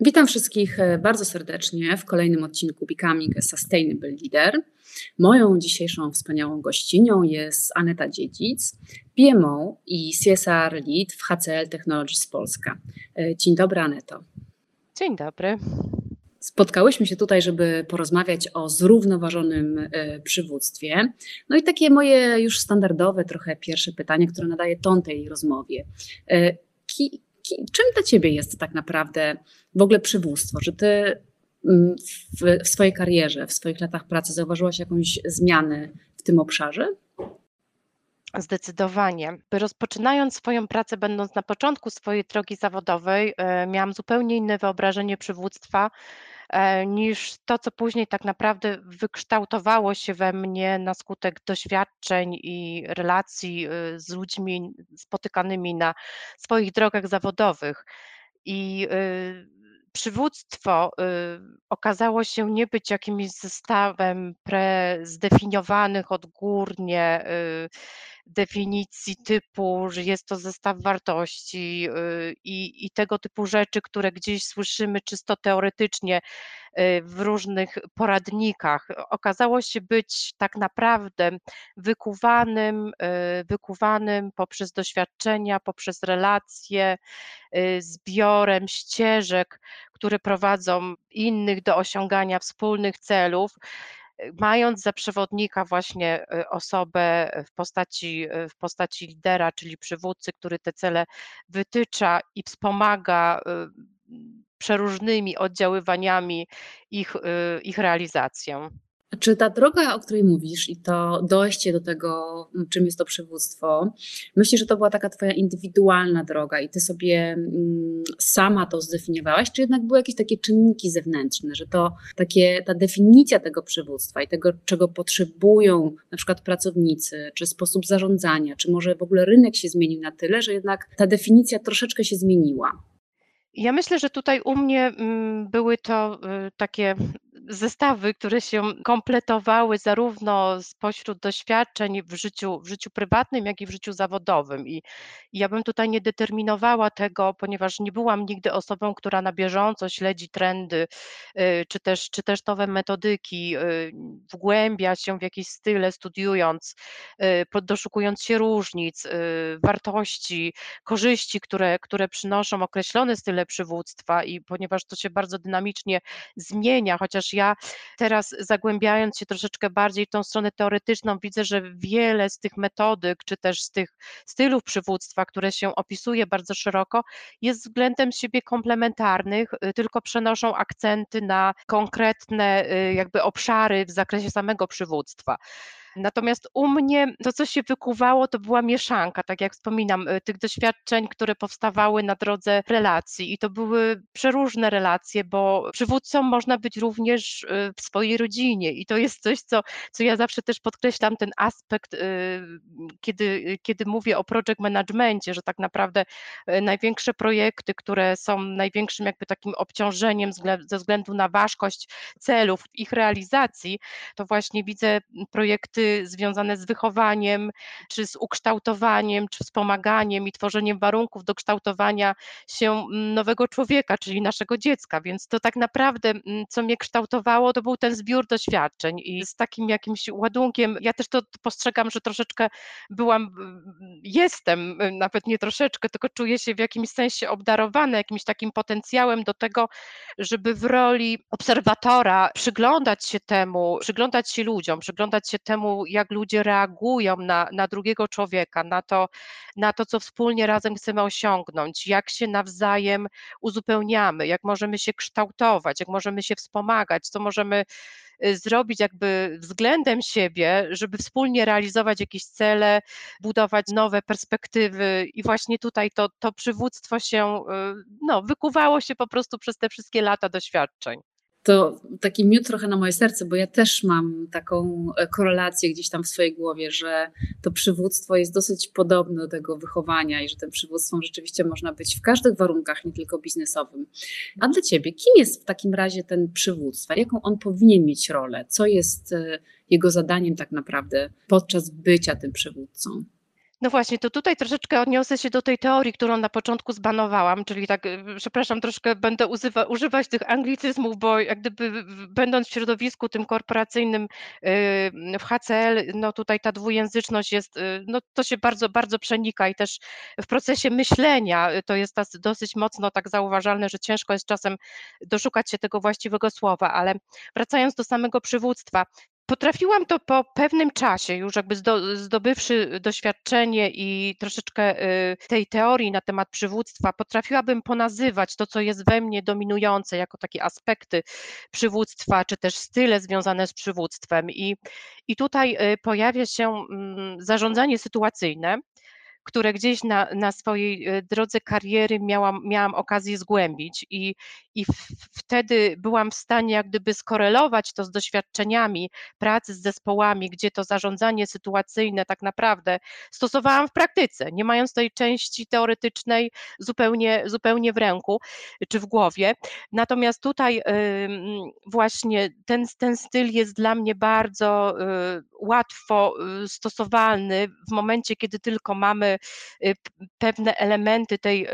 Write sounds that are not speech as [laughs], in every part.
Witam wszystkich e, bardzo serdecznie w kolejnym odcinku Becoming a Sustainable Leader. Moją dzisiejszą wspaniałą gościnią jest Aneta Dziedzic, PMO i CSR Lead w HCL Technologies Polska. E, dzień dobry, Aneto. Dzień dobry. Spotkałyśmy się tutaj, żeby porozmawiać o zrównoważonym e, przywództwie. No i takie moje już standardowe, trochę pierwsze pytanie, które nadaje ton tej rozmowie. Czym dla ciebie jest tak naprawdę w ogóle przywództwo? Czy ty mm, w, w swojej karierze, w swoich latach pracy zauważyłaś jakąś zmianę w tym obszarze? Zdecydowanie. Rozpoczynając swoją pracę, będąc na początku swojej drogi zawodowej, e, miałam zupełnie inne wyobrażenie przywództwa niż to, co później tak naprawdę wykształtowało się we mnie na skutek doświadczeń i relacji y, z ludźmi spotykanymi na swoich drogach zawodowych. I y, przywództwo y, okazało się nie być jakimś zestawem prezdefiniowanych odgórnie definicji typu, że jest to zestaw wartości y, i, i tego typu rzeczy, które gdzieś słyszymy czysto teoretycznie y, w różnych poradnikach, okazało się być tak naprawdę wykuwanym, y, wykuwanym poprzez doświadczenia, poprzez relacje, zbiorem ścieżek, które prowadzą innych do osiągania wspólnych celów mając za przewodnika właśnie y, osobę w postaci, y, w postaci lidera, czyli przywódcy, który te cele wytycza i wspomaga przeróżnymi oddziaływaniami ich, ich realizację. Czy ta droga, o której mówisz, i to dojście do tego, czym jest to przywództwo, myślisz, że to była taka Twoja indywidualna droga i Ty sobie sama to zdefiniowałaś, czy jednak były jakieś takie czynniki zewnętrzne, że to takie, ta definicja tego przywództwa i tego, czego potrzebują na przykład pracownicy, czy sposób zarządzania, czy może w ogóle rynek się zmienił na tyle, że jednak ta definicja troszeczkę się zmieniła? Ja myślę, że tutaj u mnie były to y, takie zestawy, które się kompletowały zarówno spośród doświadczeń w życiu, w życiu prywatnym, jak i w życiu zawodowym. I, I ja bym tutaj nie determinowała tego, ponieważ nie byłam nigdy osobą, która na bieżąco śledzi trendy, y, czy też, czy też nowe metodyki, y, wgłębia się w jakieś style, studiując, doszukując się różnic, wartości, korzyści, które, które przynoszą określone style przywództwa i ponieważ to się bardzo dynamicznie zmienia, chociaż ja teraz zagłębiając się troszeczkę bardziej w tą stronę teoretyczną, widzę, że wiele z tych metodyk, czy też z tych stylów przywództwa, które się opisuje bardzo szeroko, jest względem siebie komplementarnych, y, tylko przenoszą akcenty na konkretne y, jakby obszary w zakresie samego przywództwa. Natomiast u mnie to, co się wykuwało, to była mieszanka, tak jak wspominam, y, tych doświadczeń, które powstawały na drodze relacji. I to były przeróżne relacje, bo przywódcą można być również y, w swojej rodzinie. I to jest coś, co, co ja zawsze też podkreślam, ten aspekt, y, kiedy, kiedy mówię o project managemencie, że tak naprawdę największe projekty, które są największym jakby takim obciążeniem ze względu na ważkość celów, ich realizacji, to właśnie widzę projekty związane z wychowaniem, czy z ukształtowaniem, czy wspomaganiem i tworzeniem warunków do kształtowania się mm, nowego człowieka, czyli naszego dziecka. Więc to tak naprawdę, mm, co mnie kształtowało, to był ten zbiór doświadczeń i z takim jakimś ładunkiem, ja też to postrzegam, że troszeczkę byłam, jestem, y, nawet nie troszeczkę, tylko czuję się w jakimś sensie obdarowana jakimś takim potencjałem do tego, żeby w roli obserwatora przyglądać się temu, przyglądać się ludziom, przyglądać się temu, jak ludzie reagują na, na drugiego człowieka, na to, na to, co wspólnie razem chcemy osiągnąć, jak się nawzajem uzupełniamy, jak możemy się kształtować, jak możemy się wspomagać, co możemy y, zrobić jakby względem siebie, żeby wspólnie realizować jakieś cele, budować nowe perspektywy. I właśnie tutaj to, to przywództwo się y, no, wykuwało się po prostu przez te wszystkie lata doświadczeń to taki miód trochę na moje serce, bo ja też mam taką e, korelację gdzieś tam w swojej głowie, że to przywództwo jest dosyć podobne do tego wychowania i że tym przywództwem rzeczywiście można być w każdych warunkach, nie tylko biznesowym. A dla Ciebie, kim jest w takim razie ten przywództwa? Jaką on powinien mieć rolę? Co jest e, jego zadaniem tak naprawdę podczas bycia tym przywódcą? No właśnie, to tutaj troszeczkę odniosę się do tej teorii, którą na początku zbanowałam, czyli tak, y, przepraszam, troszkę będę używa, używać tych anglicyzmów, bo jak gdyby będąc w środowisku tym korporacyjnym y, w HCL, no tutaj ta dwujęzyczność jest, y, no to się bardzo, bardzo przenika i też w procesie myślenia to jest dosyć mocno tak zauważalne, że ciężko jest czasem doszukać się tego właściwego słowa, ale wracając do samego przywództwa, Potrafiłam to po pewnym czasie, już jakby zdobywszy doświadczenie i troszeczkę y, tej teorii na temat przywództwa, potrafiłabym ponazywać to, co jest we mnie dominujące, jako takie aspekty przywództwa, czy też style związane z przywództwem. I, i tutaj y, pojawia się mm, zarządzanie sytuacyjne, które gdzieś na, na swojej e, drodze kariery miałam, miałam okazję zgłębić i, i wtedy byłam w stanie jak gdyby skorelować to z doświadczeniami pracy z zespołami, gdzie to zarządzanie sytuacyjne tak naprawdę stosowałam w praktyce, nie mając tej części teoretycznej zupełnie, zupełnie w ręku czy w głowie. Natomiast tutaj właśnie ten, ten styl jest dla mnie bardzo y, łatwo y, stosowalny w momencie, kiedy tylko mamy Y, pewne elementy tej,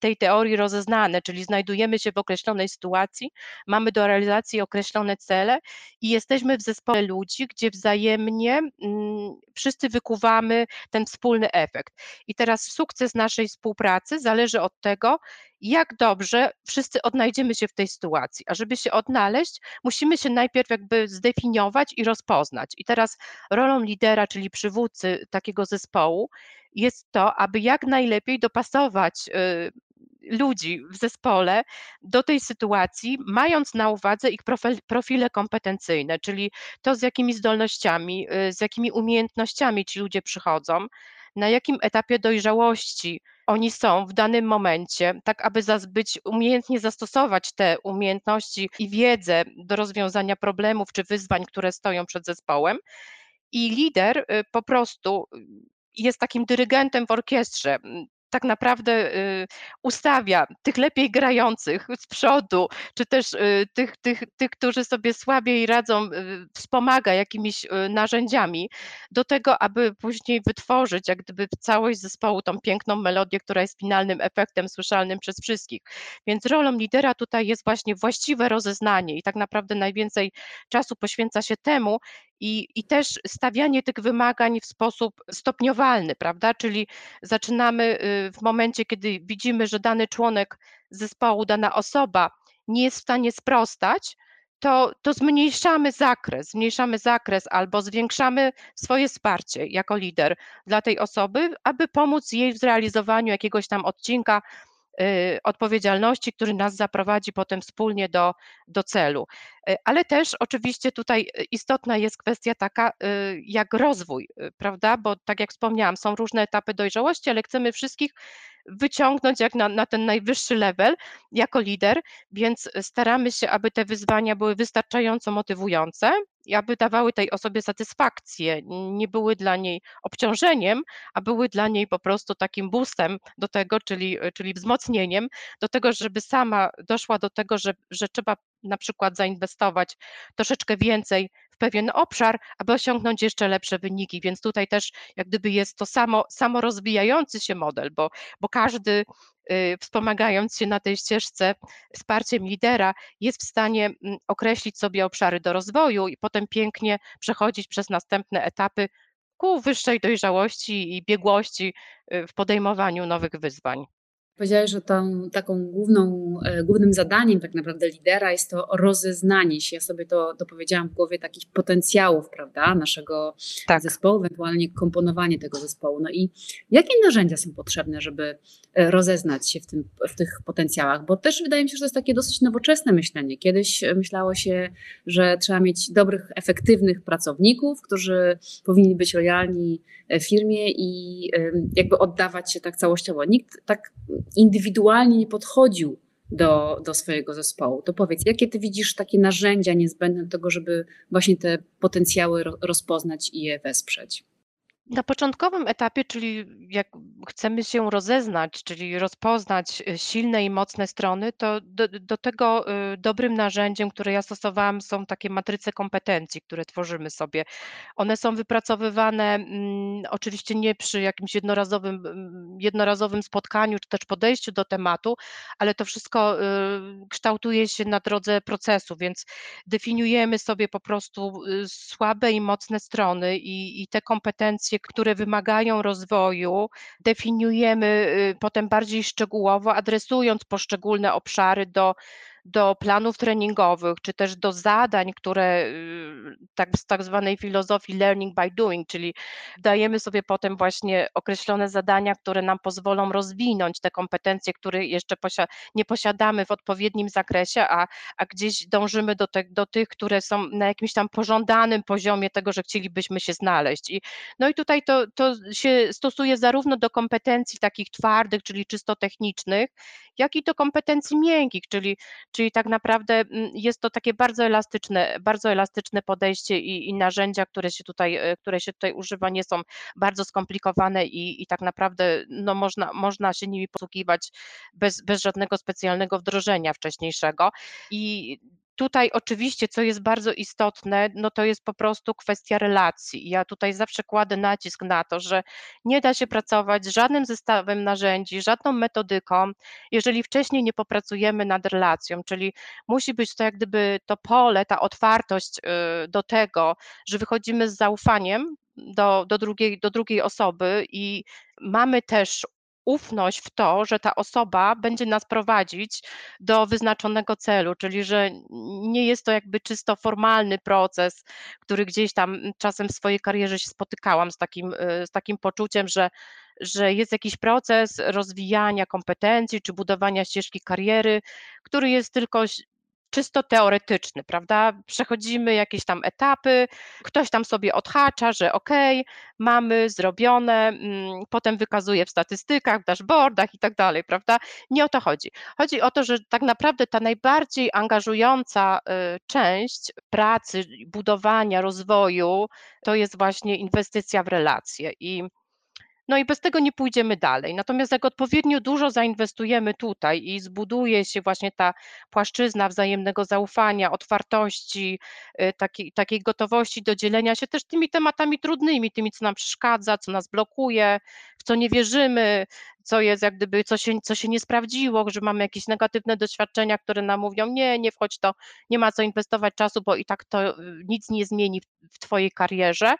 tej teorii rozeznane, czyli znajdujemy się w określonej sytuacji, mamy do realizacji określone cele i jesteśmy w zespole ludzi, gdzie wzajemnie mm, wszyscy wykuwamy ten wspólny efekt. I teraz sukces naszej współpracy zależy od tego, jak dobrze wszyscy odnajdziemy się w tej sytuacji. A żeby się odnaleźć, musimy się najpierw jakby zdefiniować i rozpoznać. I teraz rolą lidera, czyli przywódcy takiego zespołu, jest to, aby jak najlepiej dopasować y, ludzi w zespole do tej sytuacji, mając na uwadze ich profile kompetencyjne, czyli to, z jakimi zdolnościami, y, z jakimi umiejętnościami ci ludzie przychodzą, na jakim etapie dojrzałości oni są w danym momencie, tak aby być umiejętnie zastosować te umiejętności i wiedzę do rozwiązania problemów czy wyzwań, które stoją przed zespołem. I lider y, po prostu jest takim dyrygentem w orkiestrze tak naprawdę y, ustawia tych lepiej grających z przodu, czy też y, tych, tych, tych którzy sobie słabiej radzą, y, wspomaga jakimiś narzędziami do tego, aby później wytworzyć jak gdyby całość zespołu tą piękną melodię, która jest finalnym efektem słyszalnym przez wszystkich. Więc rolą lidera tutaj jest właśnie właściwe rozeznanie i tak naprawdę najwięcej czasu poświęca się temu, i, i też stawianie tych wymagań w sposób stopniowalny, prawda? Czyli zaczynamy w momencie, kiedy widzimy, że dany członek zespołu, dana osoba nie jest w stanie sprostać, to, to zmniejszamy zakres, zmniejszamy zakres albo zwiększamy swoje wsparcie jako lider dla tej osoby, aby pomóc jej w zrealizowaniu jakiegoś tam odcinka Y, odpowiedzialności, który nas zaprowadzi potem wspólnie do, do celu. Y, ale też oczywiście tutaj istotna jest kwestia taka, y, jak rozwój, prawda? Bo tak jak wspomniałam, są różne etapy dojrzałości, ale chcemy wszystkich wyciągnąć jak na, na ten najwyższy level jako lider, więc staramy się, aby te wyzwania były wystarczająco motywujące aby dawały tej osobie satysfakcję, nie były dla niej obciążeniem, a były dla niej po prostu takim boostem do tego, czyli, czyli wzmocnieniem do tego, żeby sama doszła do tego, że, że trzeba na przykład zainwestować troszeczkę więcej pewien obszar, aby osiągnąć jeszcze lepsze wyniki. Więc tutaj też jak gdyby jest to samo, samo rozwijający się model, bo, bo każdy wspomagając się na tej ścieżce wsparciem lidera, jest w stanie mm, określić sobie obszary do rozwoju i potem pięknie przechodzić przez następne etapy ku wyższej dojrzałości i biegłości y, w podejmowaniu nowych wyzwań. Powiedziałeś, że tą taką główną, e, głównym zadaniem tak naprawdę lidera jest to rozeznanie się. Ja sobie to dopowiedziałam w głowie takich potencjałów, prawda, naszego tak. zespołu, ewentualnie komponowanie tego zespołu. No i jakie narzędzia są potrzebne, żeby e, rozeznać się w, tym, w tych potencjałach? Bo też wydaje mi się, że to jest takie dosyć nowoczesne myślenie. Kiedyś myślało się, że trzeba mieć dobrych, efektywnych pracowników, którzy powinni być lojalni e, firmie i jakby oddawać się tak całościowo. Nikt tak indywidualnie nie podchodził do, do swojego zespołu. To powiedz, jakie ty widzisz takie narzędzia niezbędne do tego, żeby właśnie te potencjały rozpoznać i je wesprzeć? Na początkowym etapie, czyli jak chcemy się rozeznać, czyli rozpoznać y, silne i mocne strony, to do, do tego y, dobrym narzędziem, które ja stosowałam, są takie matryce kompetencji, które tworzymy sobie. One są wypracowywane mm, oczywiście nie przy jakimś jednorazowym, mm, jednorazowym spotkaniu czy też podejściu do tematu, ale to wszystko y, kształtuje się na drodze procesu, więc definiujemy sobie po prostu słabe i mocne strony i, i te kompetencje, które wymagają rozwoju, definiujemy y, potem bardziej szczegółowo, adresując poszczególne obszary do do planów treningowych, czy też do zadań, które y, tak z tak zwanej filozofii learning by doing, czyli dajemy sobie potem właśnie określone zadania, które nam pozwolą rozwinąć te kompetencje, które jeszcze nie posiadamy w odpowiednim zakresie, a, a gdzieś dążymy do, te, do tych, które są na jakimś tam pożądanym poziomie tego, że chcielibyśmy się znaleźć. I, no i tutaj to, to się stosuje zarówno do kompetencji takich twardych, czyli czysto technicznych, jak i do kompetencji miękkich, czyli, czyli tak naprawdę mm, jest to takie bardzo elastyczne, bardzo elastyczne podejście i, i narzędzia, które się tutaj, e, które się tutaj używa, nie są bardzo skomplikowane i, i tak naprawdę no, można, można się nimi posługiwać bez, bez żadnego specjalnego wdrożenia wcześniejszego. I Tutaj oczywiście, co jest bardzo istotne, no to jest po prostu kwestia relacji. Ja tutaj zawsze kładę nacisk na to, że nie da się pracować z żadnym zestawem narzędzi, żadną metodyką, jeżeli wcześniej nie popracujemy nad relacją, czyli musi być to jak gdyby to pole, ta otwartość y, do tego, że wychodzimy z zaufaniem do, do, drugiej, do drugiej osoby i mamy też ufność w to, że ta osoba będzie nas prowadzić do wyznaczonego celu, czyli że nie jest to jakby czysto formalny proces, który gdzieś tam czasem w swojej karierze się spotykałam z takim, y, z takim poczuciem, że, że jest jakiś proces rozwijania kompetencji czy budowania ścieżki kariery, który jest tylko czysto teoretyczny, prawda? Przechodzimy jakieś tam etapy, ktoś tam sobie odhacza, że ok, mamy zrobione, mm, potem wykazuje w statystykach, w dashboardach i tak dalej, prawda? Nie o to chodzi. Chodzi o to, że tak naprawdę ta najbardziej angażująca y, część pracy, budowania, rozwoju to jest właśnie inwestycja w relacje i no i bez tego nie pójdziemy dalej. Natomiast jak odpowiednio dużo zainwestujemy tutaj i zbuduje się właśnie ta płaszczyzna wzajemnego zaufania, otwartości, y, takiej, takiej gotowości do dzielenia się też tymi tematami trudnymi, tymi, co nam przeszkadza, co nas blokuje, w co nie wierzymy, co jest jak gdyby, co się, co się nie sprawdziło, że mamy jakieś negatywne doświadczenia, które nam mówią, nie, nie wchodź to, nie ma co inwestować czasu, bo i tak to y, nic nie zmieni w, w Twojej karierze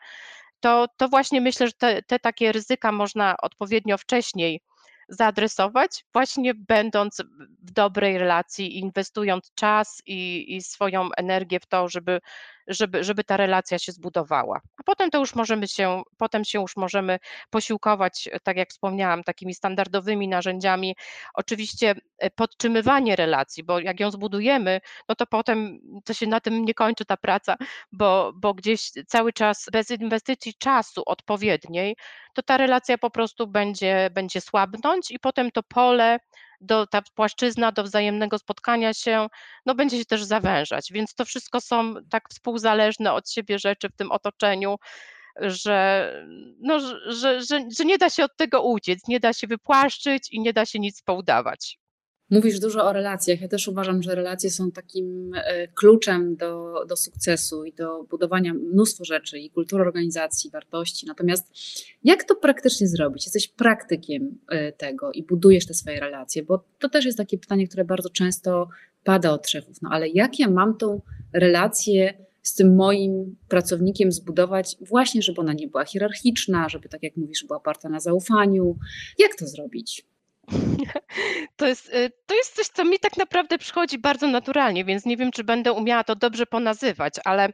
to, to właśnie myślę, że te, te takie ryzyka można odpowiednio wcześniej zaadresować, właśnie będąc w dobrej relacji, inwestując czas i, i swoją energię w to, żeby żeby, żeby ta relacja się zbudowała. A potem to już możemy się, potem się już możemy posiłkować, tak jak wspomniałam, takimi standardowymi narzędziami. Oczywiście e, podtrzymywanie relacji, bo jak ją zbudujemy, no to potem to się na tym nie kończy ta praca, bo, bo gdzieś cały czas bez inwestycji czasu odpowiedniej, to ta relacja po prostu będzie, będzie słabnąć i potem to pole do, ta płaszczyzna do wzajemnego spotkania się, no będzie się też zawężać, więc to wszystko są tak współzależne od siebie rzeczy w tym otoczeniu, że, no, że, że, że nie da się od tego uciec, nie da się wypłaszczyć i nie da się nic poudawać. Mówisz dużo o relacjach. Ja też uważam, że relacje są takim e, kluczem do, do sukcesu i do budowania mnóstwo rzeczy i kultury organizacji, wartości. Natomiast jak to praktycznie zrobić? Jesteś praktykiem e, tego i budujesz te swoje relacje, bo to też jest takie pytanie, które bardzo często pada od szefów. No ale jak ja mam tą relację z tym moim pracownikiem zbudować, właśnie żeby ona nie była hierarchiczna, żeby tak jak mówisz, była oparta na zaufaniu? Jak to zrobić? To jest, y, to jest coś, co mi tak naprawdę przychodzi bardzo naturalnie, więc nie wiem, czy będę umiała to dobrze ponazywać, ale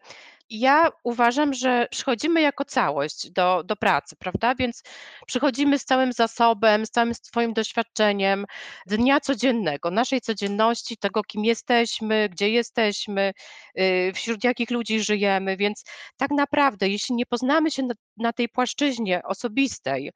ja uważam, że przychodzimy jako całość do, do pracy, prawda? Więc przychodzimy z całym zasobem, z całym swoim doświadczeniem dnia codziennego, naszej codzienności, tego, kim jesteśmy, gdzie jesteśmy, y, wśród jakich ludzi żyjemy. Więc tak naprawdę, jeśli nie poznamy się na, na tej płaszczyźnie osobistej,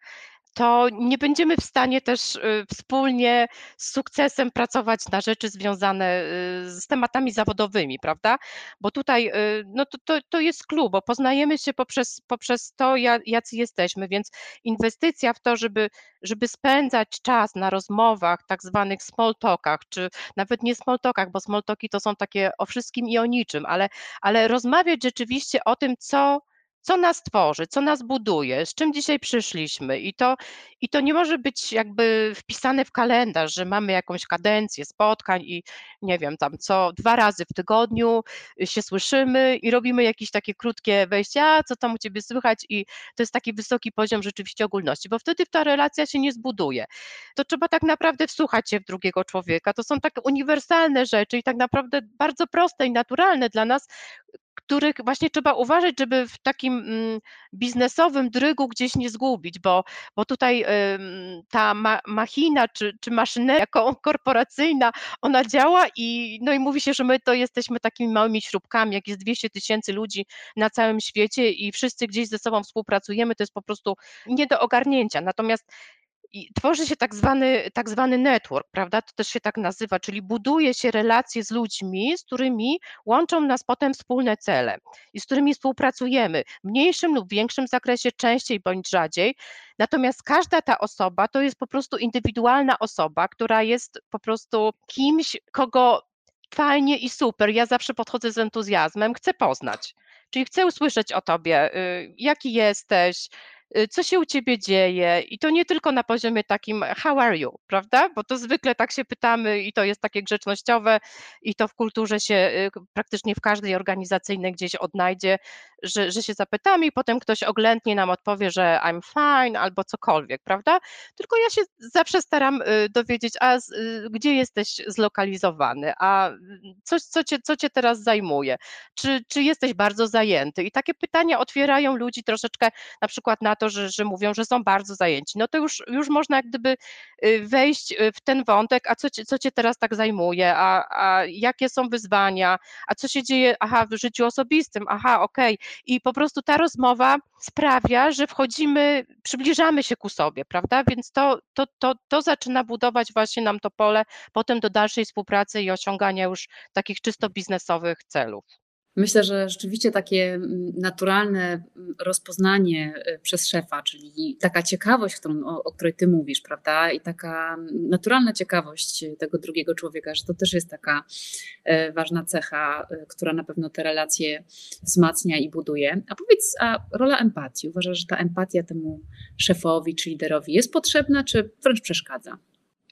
to nie będziemy w stanie też y, wspólnie z sukcesem pracować na rzeczy związane y, z tematami zawodowymi, prawda? Bo tutaj y, no to, to, to jest klub, bo poznajemy się poprzez, poprzez to, jacy jesteśmy, więc inwestycja w to, żeby, żeby spędzać czas na rozmowach, tak zwanych small talkach, czy nawet nie small talkach, bo small talki to są takie o wszystkim i o niczym, ale, ale rozmawiać rzeczywiście o tym, co co nas tworzy, co nas buduje, z czym dzisiaj przyszliśmy. I to, I to nie może być jakby wpisane w kalendarz, że mamy jakąś kadencję spotkań i nie wiem, tam co dwa razy w tygodniu się słyszymy i robimy jakieś takie krótkie wejścia, co tam u ciebie słychać i to jest taki wysoki poziom rzeczywiście ogólności, bo wtedy ta relacja się nie zbuduje. To trzeba tak naprawdę wsłuchać się w drugiego człowieka. To są takie uniwersalne rzeczy i tak naprawdę bardzo proste i naturalne dla nas, których właśnie trzeba uważać, żeby w takim mm, biznesowym drygu gdzieś nie zgubić, bo, bo tutaj ta ma, machina czy, czy maszyneria korporacyjna, ona działa i, no i mówi się, że my to jesteśmy takimi małymi śrubkami, jak jest 200 tysięcy ludzi na całym świecie i wszyscy gdzieś ze sobą współpracujemy, to jest po prostu nie do ogarnięcia. Natomiast i tworzy się tak zwany, tak zwany network, prawda? To też się tak nazywa, czyli buduje się relacje z ludźmi, z którymi łączą nas potem wspólne cele i z którymi współpracujemy w mniejszym lub większym zakresie, częściej bądź rzadziej. Natomiast każda ta osoba to jest po prostu indywidualna osoba, która jest po prostu kimś, kogo fajnie i super. Ja zawsze podchodzę z entuzjazmem, chcę poznać. Czyli chcę usłyszeć o tobie, y, jaki jesteś, co się u ciebie dzieje i to nie tylko na poziomie takim how are you, prawda? Bo to zwykle tak się pytamy i to jest takie grzecznościowe i to w kulturze się y, praktycznie w każdej organizacyjnej gdzieś odnajdzie, że, że się zapytamy i potem ktoś oględnie nam odpowie, że I'm fine albo cokolwiek, prawda? Tylko ja się zawsze staram y, dowiedzieć, a gdzie jesteś zlokalizowany, a coś, co cię, co cię teraz zajmuje, czy, czy jesteś bardzo zajęty? I takie pytania otwierają ludzi troszeczkę na przykład na to, że, że mówią, że są bardzo zajęci, no to już, już można jak gdyby y, wejść y, w ten wątek, a co, co cię teraz tak zajmuje, a, a jakie są wyzwania, a co się dzieje, aha, w życiu osobistym, aha, okej. Okay. I po prostu ta rozmowa sprawia, że wchodzimy, przybliżamy się ku sobie, prawda? Więc to, to, to, to zaczyna budować właśnie nam to pole potem do dalszej współpracy i osiągania już takich czysto biznesowych celów. Myślę, że rzeczywiście takie mm, naturalne mm, rozpoznanie y, przez szefa, czyli taka ciekawość, którą, o, o, której ty mówisz, prawda? I taka mm, naturalna ciekawość tego drugiego człowieka, że to też jest taka e, ważna cecha, która na pewno te relacje wzmacnia i buduje. A powiedz, a rola empatii? Uważasz, że ta empatia temu szefowi czy liderowi jest potrzebna, czy wręcz przeszkadza?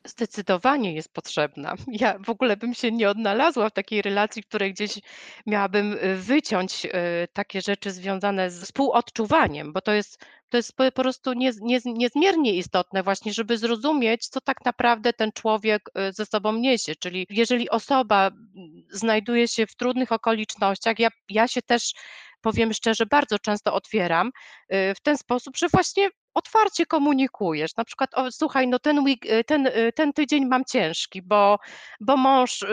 Zdecydowanie jest potrzebna. [laughs] Ja w ogóle bym się nie odnalazła w takiej relacji, w której gdzieś miałabym y, wyciąć y, takie rzeczy związane z współodczuwaniem, bo to jest, to jest po prostu niez, niez, niezmiernie istotne właśnie, żeby zrozumieć, co tak naprawdę ten człowiek y, ze sobą niesie. Czyli jeżeli osoba znajduje się w trudnych okolicznościach, ja, ja się też powiem szczerze, bardzo często otwieram w ten sposób, że właśnie otwarcie komunikujesz, na przykład o, słuchaj, no ten, week, y, ten, y, ten tydzień mam ciężki, bo, bo mąż y,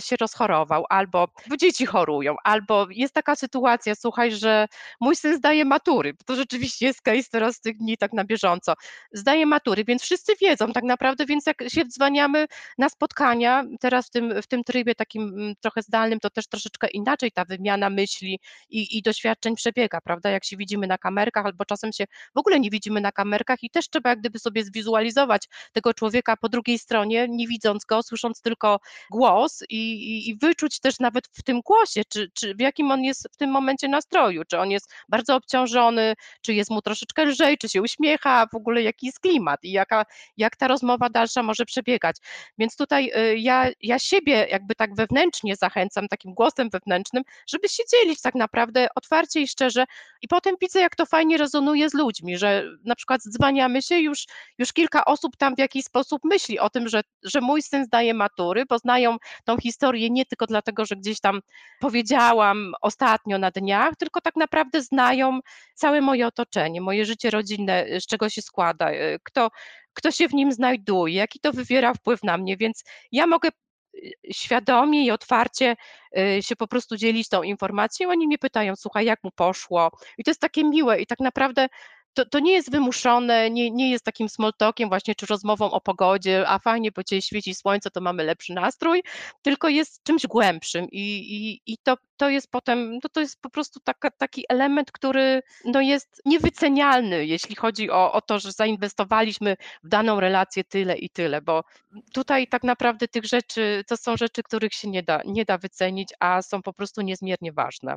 się rozchorował, albo bo dzieci chorują, albo jest taka sytuacja, słuchaj, że mój syn zdaje matury, to rzeczywiście jest case teraz tych dni tak na bieżąco, zdaje matury, więc wszyscy wiedzą tak naprawdę, więc jak się dzwaniamy na spotkania, teraz w tym, w tym trybie takim mm, trochę zdalnym, to też troszeczkę inaczej ta wymiana myśli i, i doświadczeń przebiega, prawda, jak się widzimy na kamerkach, albo czasem się w ogóle nie widzimy na na kamerkach i też trzeba jak gdyby sobie zwizualizować tego człowieka po drugiej stronie, nie widząc go, słysząc tylko głos i, i, i wyczuć też nawet w tym głosie, czy, czy w jakim on jest w tym momencie nastroju, czy on jest bardzo obciążony, czy jest mu troszeczkę lżej, czy się uśmiecha, w ogóle jaki jest klimat i jaka, jak ta rozmowa dalsza może przebiegać. Więc tutaj y, ja, ja siebie jakby tak wewnętrznie zachęcam, takim głosem wewnętrznym, żeby się dzielić tak naprawdę otwarcie i szczerze i potem widzę, jak to fajnie rezonuje z ludźmi, że na przykład dzwaniamy się, już, już kilka osób tam w jakiś sposób myśli o tym, że, że mój syn zdaje matury, bo znają tą historię nie tylko dlatego, że gdzieś tam powiedziałam ostatnio na dniach, tylko tak naprawdę znają całe moje otoczenie, moje życie rodzinne, z czego się składa, y, kto, kto się w nim znajduje, jaki to wywiera wpływ na mnie, więc ja mogę y, świadomie i otwarcie y, się po prostu dzielić tą informacją. Oni mnie pytają, słuchaj, jak mu poszło. I to jest takie miłe i tak naprawdę to, to nie jest wymuszone, nie, nie jest takim small talkiem właśnie, czy rozmową o pogodzie, a fajnie, bo dzisiaj świeci słońce, to mamy lepszy nastrój, tylko jest czymś głębszym i, i, i to, to jest potem, no to jest po prostu taka, taki element, który no jest niewycenialny, jeśli chodzi o, o to, że zainwestowaliśmy w daną relację tyle i tyle, bo tutaj tak naprawdę tych rzeczy, to są rzeczy, których się nie da, nie da wycenić, a są po prostu niezmiernie ważne.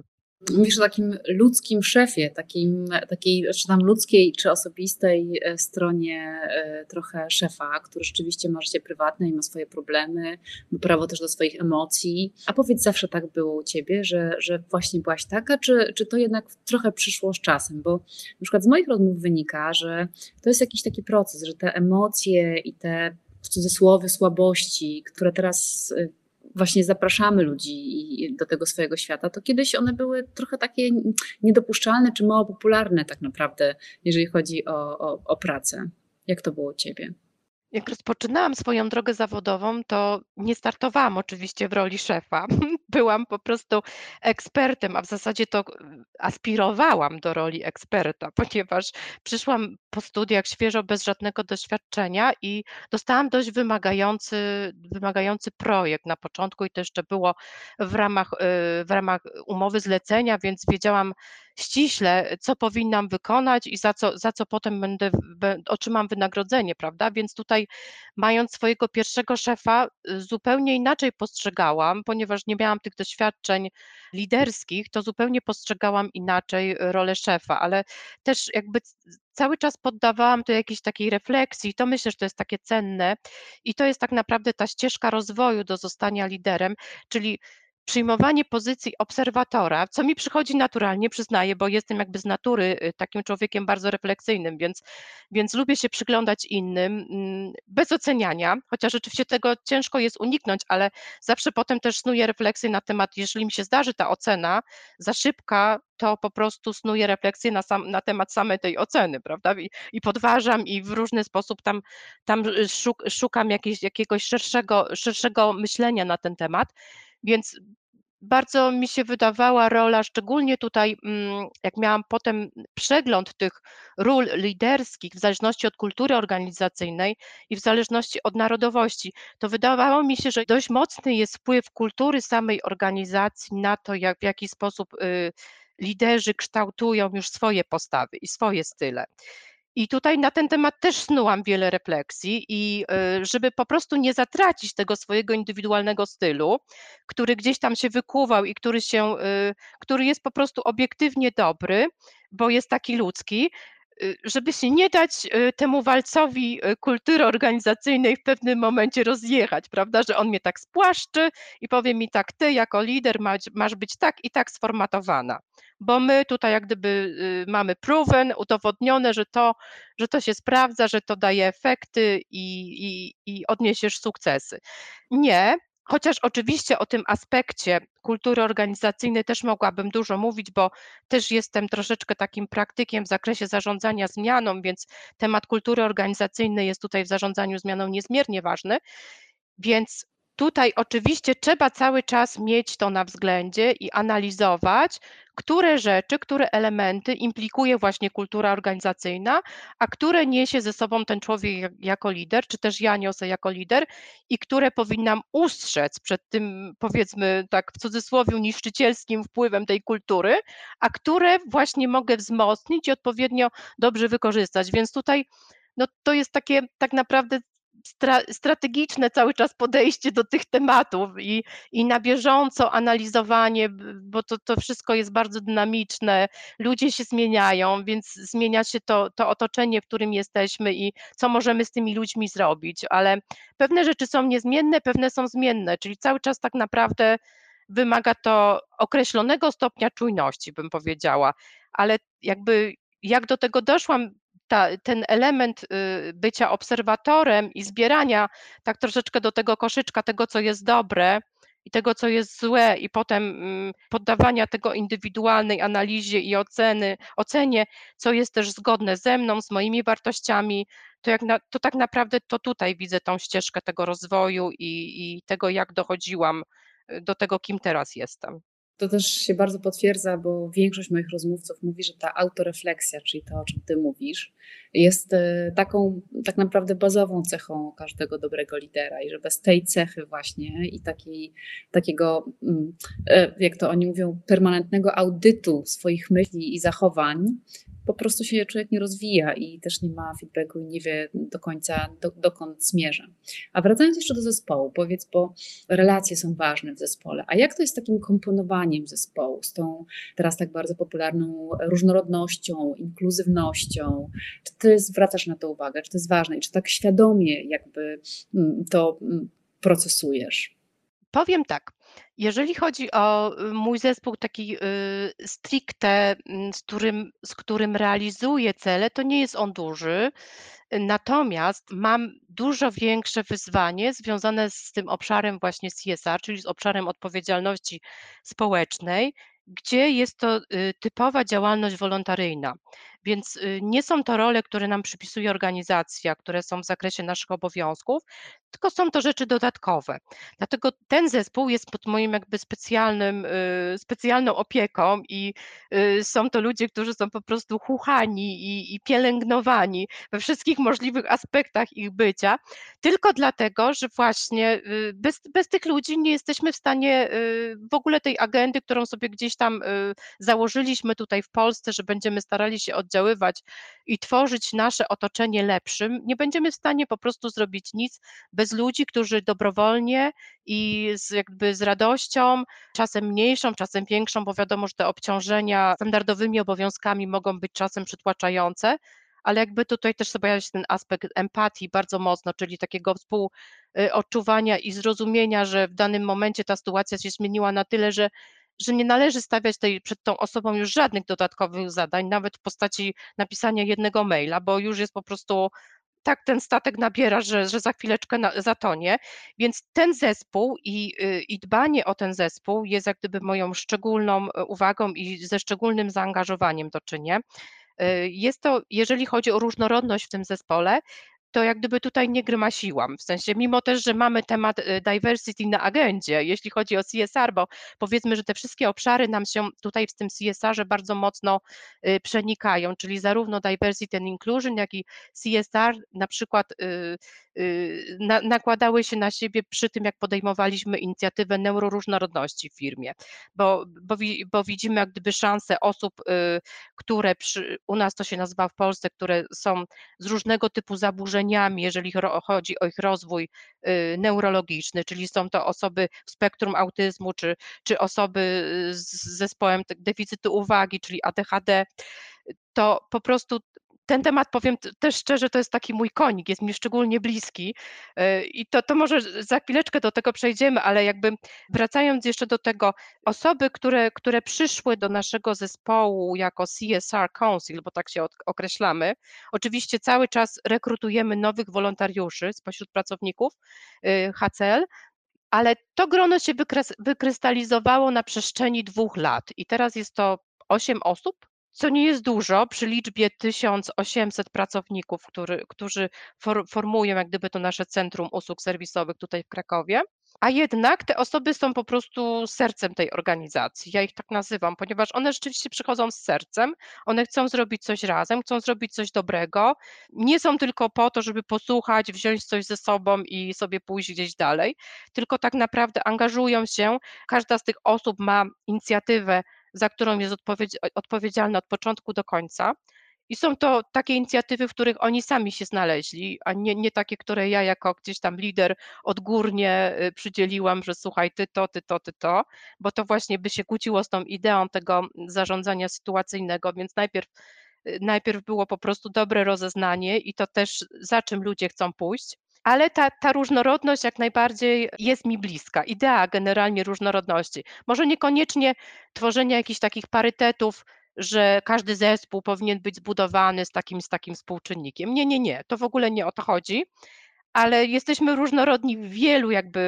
Mówisz o takim ludzkim szefie, takim, takiej, czy tam ludzkiej, czy osobistej e, stronie e, trochę szefa, który rzeczywiście ma życie prywatne i ma swoje problemy, ma prawo też do swoich emocji. A powiedz, zawsze tak było u ciebie, że, że właśnie byłaś taka, czy, czy to jednak trochę przyszło z czasem? Bo na przykład z moich rozmów wynika, że to jest jakiś taki proces, że te emocje i te w cudzysłowie słabości, które teraz e, właśnie zapraszamy ludzi do tego swojego świata, to kiedyś one były trochę takie niedopuszczalne czy mało popularne tak naprawdę, jeżeli chodzi o, o, o pracę. Jak to było u Ciebie? Jak rozpoczynałam swoją drogę zawodową, to nie startowałam oczywiście w roli szefa. [laughs] Byłam po prostu ekspertem, a w zasadzie to aspirowałam do roli eksperta, [laughs] ponieważ przyszłam po studiach świeżo, bez żadnego doświadczenia i dostałam dość wymagający, wymagający projekt na początku i to jeszcze było w ramach, y, w ramach umowy zlecenia, więc wiedziałam ściśle, co powinnam wykonać i za co, za co potem będę, otrzymam wynagrodzenie, prawda? Więc tutaj mając swojego pierwszego szefa, y, zupełnie inaczej postrzegałam, ponieważ nie miałam tych doświadczeń liderskich, to zupełnie postrzegałam inaczej rolę szefa, ale też jakby cały czas poddawałam to jakiejś takiej refleksji. To myślę, że to jest takie cenne i to jest tak naprawdę ta ścieżka rozwoju do zostania liderem, czyli przyjmowanie pozycji obserwatora, co mi przychodzi naturalnie, przyznaję, bo jestem jakby z natury y, takim człowiekiem bardzo refleksyjnym, więc, więc lubię się przyglądać innym mm, bez oceniania, chociaż rzeczywiście tego ciężko jest uniknąć, ale zawsze potem też snuję refleksję na temat, jeżeli mi się zdarzy ta ocena za szybka, to po prostu snuję refleksję na, sam, na temat samej tej oceny, prawda? I, i podważam i w różny sposób tam, tam y, szuk, szukam jakiegoś, szerszego, szerszego myślenia na ten temat. Więc bardzo mi się wydawała rola, szczególnie tutaj, mm, jak miałam potem przegląd tych ról liderskich, w zależności od kultury organizacyjnej i w zależności od narodowości, to wydawało mi się, że dość mocny jest wpływ kultury samej organizacji na to, jak, w jaki sposób y, liderzy kształtują już swoje postawy i swoje style. I tutaj na ten temat też snułam wiele refleksji i y, żeby po prostu nie zatracić tego swojego indywidualnego stylu, który gdzieś tam się wykuwał i który się, y, który jest po prostu obiektywnie dobry, bo jest taki ludzki, żeby się nie dać temu walcowi kultury organizacyjnej w pewnym momencie rozjechać, prawda, że on mnie tak spłaszczy i powie mi tak, ty jako lider masz, być tak i tak sformatowana bo my tutaj jak gdyby y, mamy proven, udowodnione, że to, że to się sprawdza, że to daje efekty i, i, i odniesiesz sukcesy. Nie, Chociaż oczywiście o tym aspekcie kultury organizacyjnej też mogłabym dużo mówić, bo też jestem troszeczkę takim praktykiem w zakresie zarządzania zmianą, więc temat kultury organizacyjnej jest tutaj w zarządzaniu zmianą niezmiernie ważny. Więc Tutaj oczywiście trzeba cały czas mieć to na względzie i analizować, które rzeczy, które elementy implikuje właśnie kultura organizacyjna, a które niesie ze sobą ten człowiek jako lider, czy też ja niosę jako lider i które powinnam ustrzec przed tym, powiedzmy tak w cudzysłowie, niszczycielskim wpływem tej kultury, a które właśnie mogę wzmocnić i odpowiednio dobrze wykorzystać. Więc tutaj no, to jest takie tak naprawdę stra, strategiczne cały czas podejście do tych tematów i, i na bieżąco analizowanie, bo to, to wszystko jest bardzo dynamiczne, ludzie się zmieniają, więc zmienia się to, to otoczenie, w którym jesteśmy i co możemy z tymi ludźmi zrobić, ale pewne rzeczy są niezmienne, pewne są zmienne, czyli cały czas tak naprawdę wymaga to określonego stopnia czujności, bym powiedziała, ale jakby jak do tego doszłam, ta, ten element y, bycia obserwatorem i zbierania tak troszeczkę do tego koszyczka tego, co jest dobre i tego, co jest złe, i potem mm, poddawania tego indywidualnej analizie i oceny, ocenie, co jest też zgodne ze mną, z moimi wartościami, to, jak na, to tak naprawdę to tutaj widzę tą ścieżkę tego rozwoju i, i tego, jak dochodziłam y, do tego, kim teraz jestem. To też się bardzo potwierdza, bo większość moich rozmówców mówi, że ta autorefleksja, czyli to, o czym ty mówisz, jest e, taką tak naprawdę bazową cechą każdego dobrego lidera i że bez tej cechy właśnie i takiej, takiego, mm, e, jak to oni mówią, permanentnego audytu swoich myśli i zachowań, po prostu się człowiek nie rozwija i też nie ma feedbacku i nie wie do końca, do, dokąd zmierza. A wracając jeszcze do zespołu, powiedz, bo relacje są ważne w zespole. A jak to jest z takim komponowaniem zespołu, z tą teraz tak bardzo popularną różnorodnością, inkluzywnością? Czy ty zwracasz na to uwagę? Czy to jest ważne? I czy tak świadomie jakby mm, to mm, procesujesz? Powiem tak. Jeżeli chodzi o y, mój zespół taki y, stricte, mm, z którym, z którym realizuję cele, to nie jest on duży. Natomiast mam dużo większe wyzwanie związane z tym obszarem właśnie CSR, czyli z obszarem odpowiedzialności społecznej, gdzie jest to y, typowa działalność wolontaryjna. Więc nie są to role, które nam przypisuje organizacja, które są w zakresie naszych obowiązków, tylko są to rzeczy dodatkowe. Dlatego ten zespół jest pod moim jakby specjalnym, y, specjalną opieką i y, są to ludzie, którzy są po prostu chuchani i, i pielęgnowani we wszystkich możliwych aspektach ich bycia, tylko dlatego, że właśnie y, bez, bez tych ludzi nie jesteśmy w stanie w ogóle tej agendy, którą sobie gdzieś tam założyliśmy tutaj w Polsce, że będziemy starali się oddziaływać i tworzyć nasze otoczenie lepszym, nie będziemy w stanie po prostu zrobić nic bez ludzi, którzy dobrowolnie i z, jakby z radością, czasem mniejszą, czasem większą, bo wiadomo, że te obciążenia standardowymi obowiązkami mogą być czasem przytłaczające, ale jakby tutaj też pojawia się ten aspekt empatii bardzo mocno, czyli takiego współodczuwania i zrozumienia, że w danym momencie ta sytuacja się zmieniła na tyle, że że nie należy stawiać tej, przed tą osobą już żadnych dodatkowych zadań, nawet w postaci napisania jednego maila, bo już jest po prostu tak ten statek nabiera, że, że za chwileczkę na, zatonie. Więc ten zespół i, y, i dbanie o ten zespół jest jak gdyby moją szczególną e, uwagą i ze szczególnym zaangażowaniem to czynię. E, jest to, jeżeli chodzi o różnorodność w tym zespole, to jak gdyby tutaj nie grymasiłam. W sensie, mimo też, że mamy temat y, diversity na agendzie, jeśli chodzi o CSR, bo powiedzmy, że te wszystkie obszary nam się tutaj w tym CSR-ze bardzo mocno y, przenikają, czyli zarówno diversity and inclusion, jak i CSR na przykład y, na, nakładały się na siebie przy tym, jak podejmowaliśmy inicjatywę neuroróżnorodności w firmie, bo, bo, bo widzimy jak gdyby szanse osób, które przy, u nas to się nazywa w Polsce, które są z różnego typu zaburzeniami, jeżeli chodzi o ich rozwój y, neurologiczny, czyli są to osoby w spektrum autyzmu, czy, czy osoby y, z zespołem deficytu uwagi, czyli ADHD, to po prostu ten temat, powiem też szczerze, to jest taki mój konik, jest mi szczególnie bliski e, i to, to może za chwileczkę do tego przejdziemy, ale jakby wracając jeszcze do tego, osoby, które, które przyszły do naszego zespołu jako CSR Council, bo tak się określamy, oczywiście cały czas rekrutujemy nowych wolontariuszy spośród pracowników e, HCL, ale to grono się wykrystalizowało na przestrzeni dwóch lat i teraz jest to osiem osób, co nie jest dużo przy liczbie 1800 pracowników, który, którzy for, formują jak gdyby to nasze Centrum Usług Serwisowych tutaj w Krakowie. A jednak te osoby są po prostu sercem tej organizacji. Ja ich tak nazywam, ponieważ one rzeczywiście przychodzą z sercem, one chcą zrobić coś razem, chcą zrobić coś dobrego. Nie są tylko po to, żeby posłuchać, wziąć coś ze sobą i sobie pójść gdzieś dalej, tylko tak naprawdę angażują się. Każda z tych osób ma inicjatywę za którą jest odpowiedzialny od początku do końca. I są to takie inicjatywy, w których oni sami się znaleźli, a nie, nie takie, które ja jako gdzieś tam lider odgórnie y, przydzieliłam, że słuchaj, ty to, ty to, ty to, bo to właśnie by się kłóciło z tą ideą tego zarządzania sytuacyjnego, więc najpierw, y, najpierw było po prostu dobre rozeznanie i to też za czym ludzie chcą pójść, ale ta, ta różnorodność jak najbardziej jest mi bliska. Idea generalnie różnorodności. Może niekoniecznie tworzenia jakichś takich parytetów, że każdy zespół powinien być zbudowany z takim, z takim współczynnikiem. Nie, nie, nie, to w ogóle nie o to chodzi, ale jesteśmy różnorodni w wielu jakby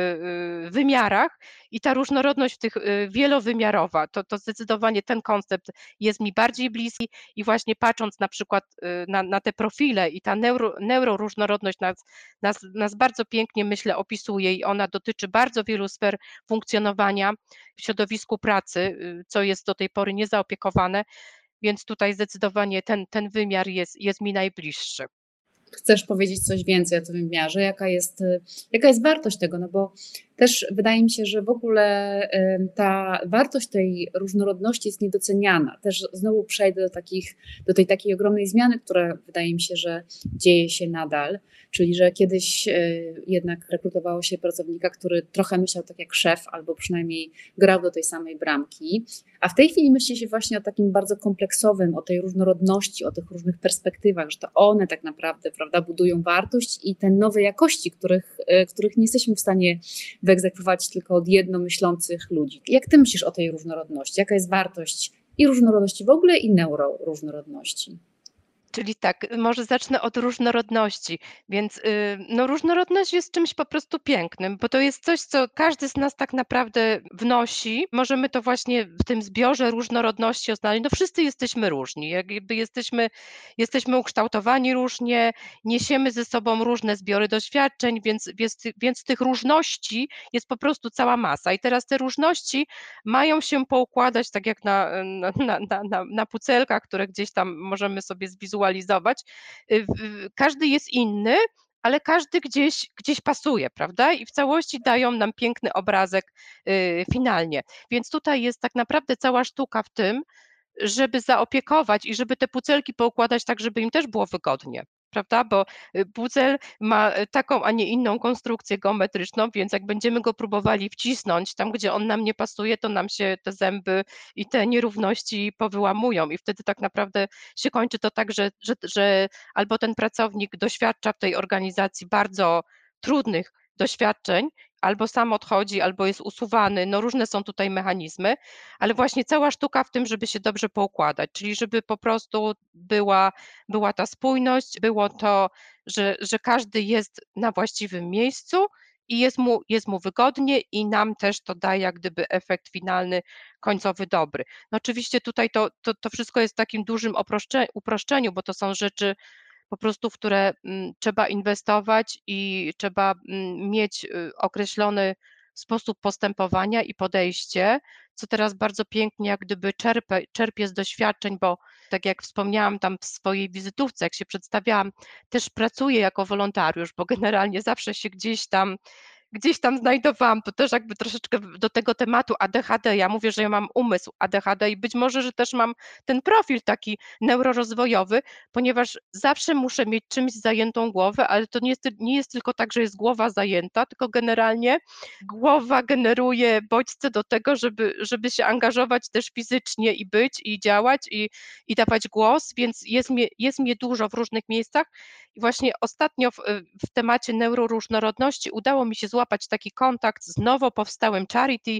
y, wymiarach i ta różnorodność w tych y, wielowymiarowa, to, to zdecydowanie ten koncept jest mi bardziej bliski i właśnie patrząc na przykład y, na, na te profile i ta neuro, neuroróżnorodność nas, nas, nas bardzo pięknie myślę opisuje i ona dotyczy bardzo wielu sfer funkcjonowania w środowisku pracy, co jest do tej pory niezaopiekowane, więc tutaj zdecydowanie ten, ten wymiar jest, jest mi najbliższy chcesz powiedzieć coś więcej o tym wymiarze, jaka jest, jaka jest wartość tego, no bo też wydaje mi się, że w ogóle ta wartość tej różnorodności jest niedoceniana. Też znowu przejdę do, takich, do tej takiej ogromnej zmiany, która wydaje mi się, że dzieje się nadal, czyli że kiedyś e, jednak rekrutowało się pracownika, który trochę myślał tak jak szef, albo przynajmniej grał do tej samej bramki, a w tej chwili myśli się właśnie o takim bardzo kompleksowym, o tej różnorodności, o tych różnych perspektywach, że to one tak naprawdę prawda, budują wartość i te nowe jakości, których, e, których nie jesteśmy w stanie wyegzekwować tylko od jednomyślących ludzi. Jak ty myślisz o tej różnorodności? Jaka jest wartość i różnorodności w ogóle i neuroróżnorodności? Czyli tak, może zacznę od różnorodności. Więc y, no, różnorodność jest czymś po prostu pięknym, bo to jest coś, co każdy z nas tak naprawdę wnosi. Możemy to właśnie w tym zbiorze różnorodności oznaleźć. No wszyscy jesteśmy różni, jakby jesteśmy, jesteśmy ukształtowani różnie, niesiemy ze sobą różne zbiory doświadczeń, więc, więc, więc tych różności jest po prostu cała masa. I teraz te różności mają się poukładać tak jak na, na, na, na, na pucelkach, które gdzieś tam możemy sobie zwizualizować wizualizować. Y, każdy jest inny, ale każdy gdzieś, gdzieś pasuje, prawda? I w całości dają nam piękny obrazek y, finalnie. Więc tutaj jest tak naprawdę cała sztuka w tym, żeby zaopiekować i żeby te pucelki poukładać tak, żeby im też było wygodnie prawda? Bo y, puzel ma y, taką, a nie inną konstrukcję geometryczną, więc jak będziemy go próbowali wcisnąć tam, gdzie on nam nie pasuje, to nam się te zęby i te nierówności powyłamują i wtedy tak naprawdę się kończy to tak, że, że, że albo ten pracownik doświadcza w tej organizacji bardzo trudnych doświadczeń, albo sam odchodzi, albo jest usuwany. No różne są tutaj mechanizmy, ale właśnie cała sztuka w tym, żeby się dobrze poukładać, czyli żeby po prostu była, była ta spójność, było to, że, że każdy jest na właściwym miejscu i jest mu, jest mu wygodnie i nam też to daje jak gdyby efekt finalny, końcowy dobry. No oczywiście tutaj to, to, to wszystko jest w takim dużym uproszczeniu, bo to są rzeczy po prostu, w które mm, trzeba inwestować i trzeba mm, mieć y, określony sposób postępowania i podejście, co teraz bardzo pięknie jak gdyby czerpę, czerpię z doświadczeń, bo tak jak wspomniałam tam w swojej wizytówce, jak się przedstawiałam, też pracuję jako wolontariusz, bo generalnie zawsze się gdzieś tam gdzieś tam znajdowałam, to też jakby troszeczkę do tego tematu ADHD. Ja mówię, że ja mam umysł ADHD i być może, że też mam ten profil taki neurorozwojowy, ponieważ zawsze muszę mieć czymś zajętą głowę, ale to nie jest, nie jest tylko tak, że jest głowa zajęta, tylko generalnie głowa generuje bodźce do tego, żeby, żeby się angażować też fizycznie i być, i działać, i, i dawać głos, więc jest mnie, jest mnie dużo w różnych miejscach i właśnie ostatnio w, w temacie neuroróżnorodności udało mi się złapać taki kontakt z nowo powstałym charity,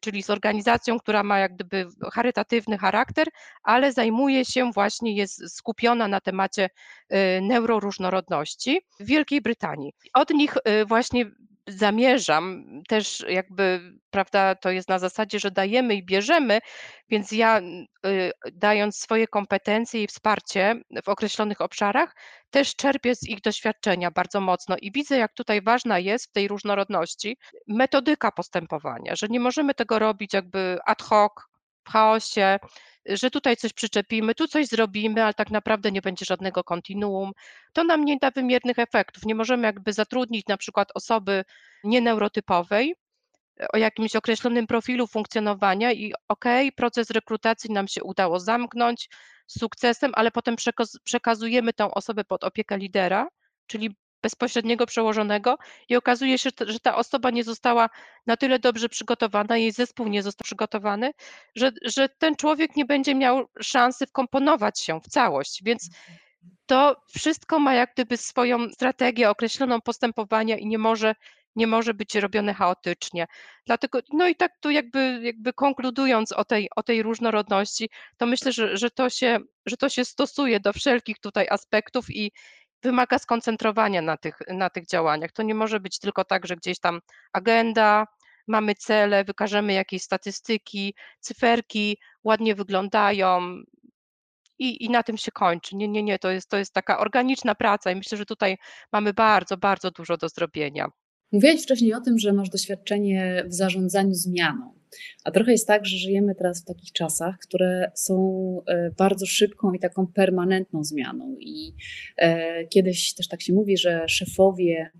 czyli z organizacją, która ma jak gdyby charytatywny charakter, ale zajmuje się właśnie, jest skupiona na temacie y, neuroróżnorodności w Wielkiej Brytanii. Od nich y, właśnie zamierzam też jakby, prawda, to jest na zasadzie, że dajemy i bierzemy, więc ja y, dając swoje kompetencje i wsparcie w określonych obszarach, też czerpię z ich doświadczenia bardzo mocno. I widzę, jak tutaj ważna jest w tej różnorodności metodyka postępowania, że nie możemy tego robić jakby ad hoc, chaosie, że tutaj coś przyczepimy, tu coś zrobimy, ale tak naprawdę nie będzie żadnego kontinuum. To nam nie da wymiernych efektów. Nie możemy jakby zatrudnić na przykład osoby nieneurotypowej e, o jakimś określonym profilu funkcjonowania i ok, proces rekrutacji nam się udało zamknąć z sukcesem, ale potem przekazujemy tę osobę pod opiekę lidera, czyli bezpośredniego przełożonego i okazuje się, że ta osoba nie została na tyle dobrze przygotowana, jej zespół nie został przygotowany, że, że ten człowiek nie będzie miał szansy wkomponować się w całość. Więc to wszystko ma jak gdyby swoją strategię określoną postępowania i nie może, nie może być robione chaotycznie. Dlatego, no i tak tu jakby, jakby konkludując o tej, o tej różnorodności, to myślę, że, że, to się, że to się stosuje do wszelkich tutaj aspektów i wymaga skoncentrowania na tych, na tych działaniach. To nie może być tylko tak, że gdzieś tam agenda, mamy cele, wykażemy jakieś statystyki, cyferki, ładnie wyglądają, i, i na tym się kończy. Nie, nie, nie, to jest, to jest taka organiczna praca i myślę, że tutaj mamy bardzo, bardzo dużo do zrobienia. Mówiłeś wcześniej o tym, że masz doświadczenie w zarządzaniu zmianą. A trochę jest tak, że żyjemy teraz w takich czasach, które są e, bardzo szybką i taką permanentną zmianą. I e, kiedyś też tak się mówi, że szefowie